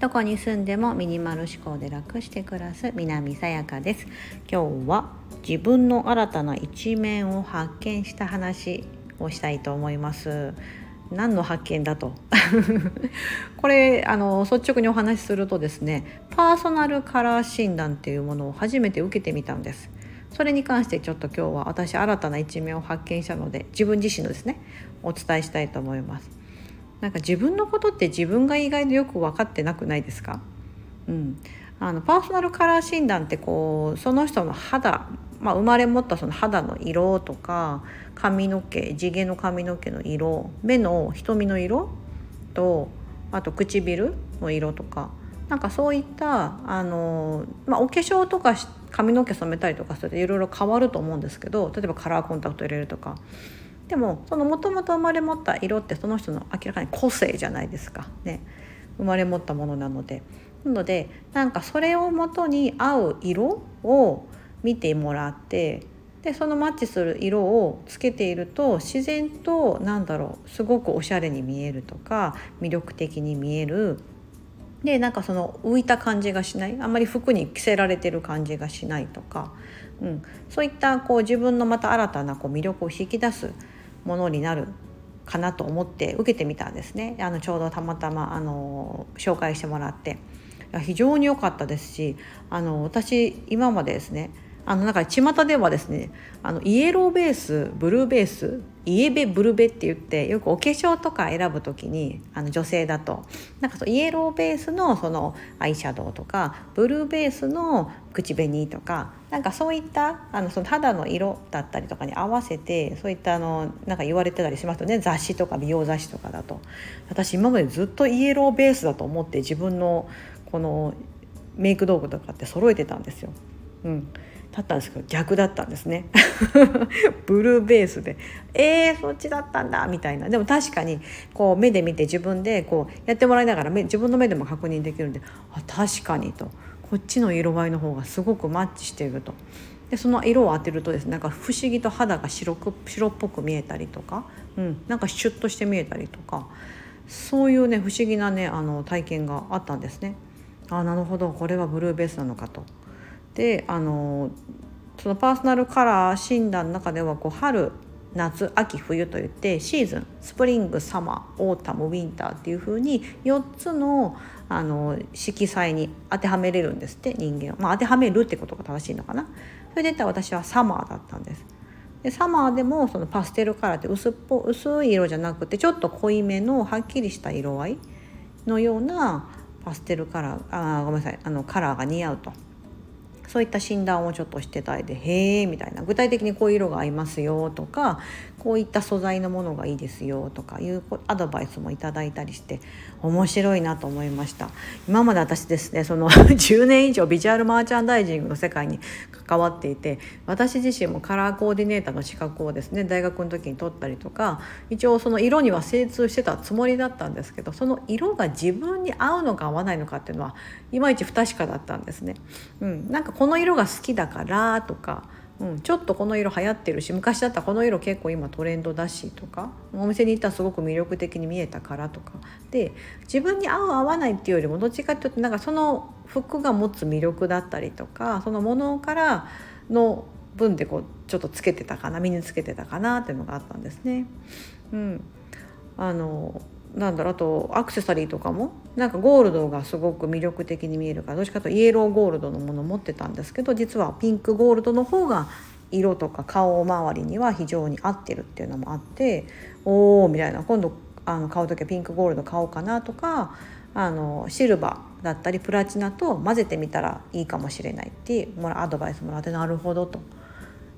どこに住んでもミニマル思考で楽して暮らす南さやかです。今日は自分の新たな一面を発見した話をしたいと思います。何の発見だと？これあの率直にお話しするとですねパーソナルカラー診断っていうものを初めて受けてみたんです。それに関してちょっと今日は私新たな一面を発見したので自分自身のですねお伝えしたいと思います。なんか自分のことって自分が意外とよく分かってなくないですか？うん。あのパーソナルカラー診断ってこうその人の肌、まあ、生まれ持ったその肌の色とか髪の毛地毛の髪の毛の色目の瞳の色とあと唇の色とかなんかそういったあの、まあ、お化粧とか髪の毛染めたりとかするといろいろ変わると思うんですけど例えばカラーコンタクト入れるとか。でもそのもともと生まれ持った色ってその人の明らかに個性じゃないですか。ね。生まれ持ったものなので。なのでなんかそれをもとに合う色を見てもらってでそのマッチする色をつけていると自然となんだろうすごくおしゃれに見えるとか魅力的に見えるでなんかその浮いた感じがしない。あんまり服に着せられてる感じがしないとか、うん、そういったこう自分のまた新たなこう魅力を引き出すものになるかなと思って受けてみたんですね。あのちょうどたまたまあの紹介してもらって。非常に良かったですしあの私今までですねあのなんか巷ではですねあのイエローベースブルーベースイエベブルベって言ってよくお化粧とか選ぶ時にあの女性だと。なんかそうイエローベースのそのアイシャドウとかブルーベースの口紅とかなんかそういったあのその肌の色だったりとかに合わせてそういったあのなんか言われてたりしますよね。雑誌とか美容雑誌とかだと。私今までずっとイエローベースだと思って自分のこのメイク道具とかって揃えてたんですよ。うん。だったんですけど逆だったんですね ブルーベースでえー、そっちだったんだみたいなでも確かにこう目で見て自分でこうやってもらいながら自分の目でも確認できるんであ確かにとこっちの色合いの方がすごくマッチしていると。でその色を当てるとですねなんか不思議と肌が白く白っぽく見えたりとか、うん、なんかシュッとして見えたりとかそういうね不思議なねあの体験があったんですね。あなるほどこれはブルーベースなのかと。であのそのパーソナルカラー診断の中ではこう春夏秋冬といってシーズンスプリングサマーオータムウィンターっていう風に4つのあの色彩に当てはめれるんですって人間を、まあ、当てはめるってことが正しいのかな。それで言ったら私はサマーだったんです。でサマーでもそのパステルカラーって薄っぽ薄い色じゃなくてちょっと濃いめのはっきりした色合いのようなパステルカラーあごめんなさいあのカラーが似合うと。そういった診断をちょっとしてたいで「へえ」みたいな。具体的にこういう色が合いますよとかこういった素材のものがいいですよとかいうアドバイスもいただいたりして面白いなと思いました今まで私ですねその 10年以上ビジュアルマーチャンダイジングの世界に関わっていて私自身もカラーコーディネーターの資格をですね大学の時に取ったりとか一応その色には精通してたつもりだったんですけどその色が自分に合うのか合わないのかっていうのはいまいち不確かだったんですね。うん、なんかこの色が好きだからとかうん、ちょっとこの色流行ってるし昔だったらこの色結構今トレンドだしとかお店に行ったらすごく魅力的に見えたからとかで自分に合う合わないっていうよりもどっちかっていうとなんかその服が持つ魅力だったりとかそのものからの分でこうちょっとつけてたかな身につけてたかなっていうのがあったんですね。うん、あのなんだろあとアクセサリーとかもなんかゴールドがすごく魅力的に見えるからどっちかというとイエローゴールドのもの持ってたんですけど実はピンクゴールドの方が色とか顔周りには非常に合ってるっていうのもあっておおみたいな今度あの買う時はピンクゴールド買おうかなとかあのシルバーだったりプラチナと混ぜてみたらいいかもしれないっていうアドバイスもらってなるほどと。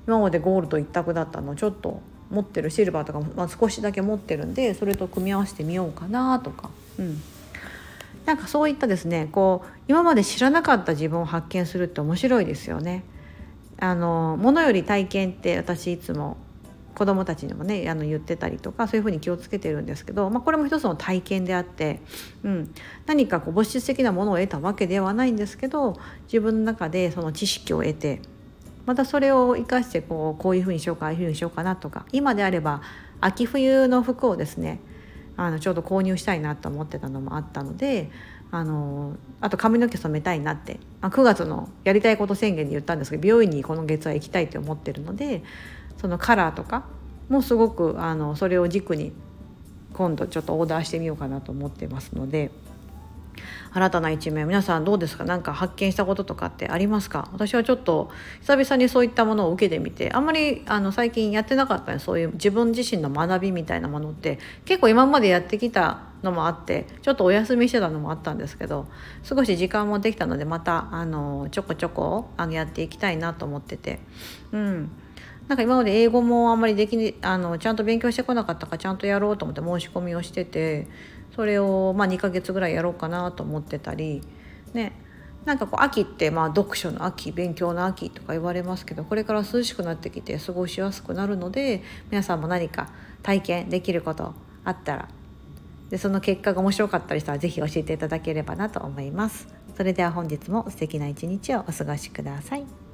今までゴールド一択だったのちょっと持ってるシルバーとかも、まあ、少しだけ持ってるんでそれと組み合わせてみようかなとか、うん、なんかそういったですねこう今まで知らなかった自分を発見するって面白いですよね。あのものより体験って私いつも子どもたちにもねあの言ってたりとかそういうふうに気をつけてるんですけど、まあ、これも一つの体験であって、うん、何かこう物質的なものを得たわけではないんですけど自分の中でその知識を得てまたそれを生かしてこうこういうふうにしようかああいうふうにしようかなとか今であれば秋冬の服をですねあのちょうど購入したいなと思ってたのもあったのであのあと髪の毛染めたいなって、あ、9月のやりたいこと宣言で言ったんですけど美容院にこの月は行きたいと思ってるのでそのカラーとかもすごくあのそれを軸に今度ちょっとオーダーしてみようかなと思ってますので。新たな一面皆さんどうですか？何か発見したこととかってありますか？私はちょっと久々にそういったものを受けてみてあんまりあの最近やってなかったそういう自分自身の学びみたいなものって結構今までやってきたのもあってちょっとお休みしてたのもあったんですけど少し時間もできたのでまたあのちょこちょこあのやっていきたいなと思ってて。うん。なんか今まで英語もあんまりできあのちゃんと勉強してこなかったからちゃんとやろうと思って申し込みをしててそれをまあ2ヶ月ぐらいやろうかなと思ってたりねなんかこう秋ってまあ読書の秋勉強の秋とか言われますけどこれから涼しくなってきて過ごしやすくなるので皆さんも何か体験できることあったらでその結果が面白かったりしたら是非教えていただければなと思います。それでは本日も素敵な一日をお過ごしください。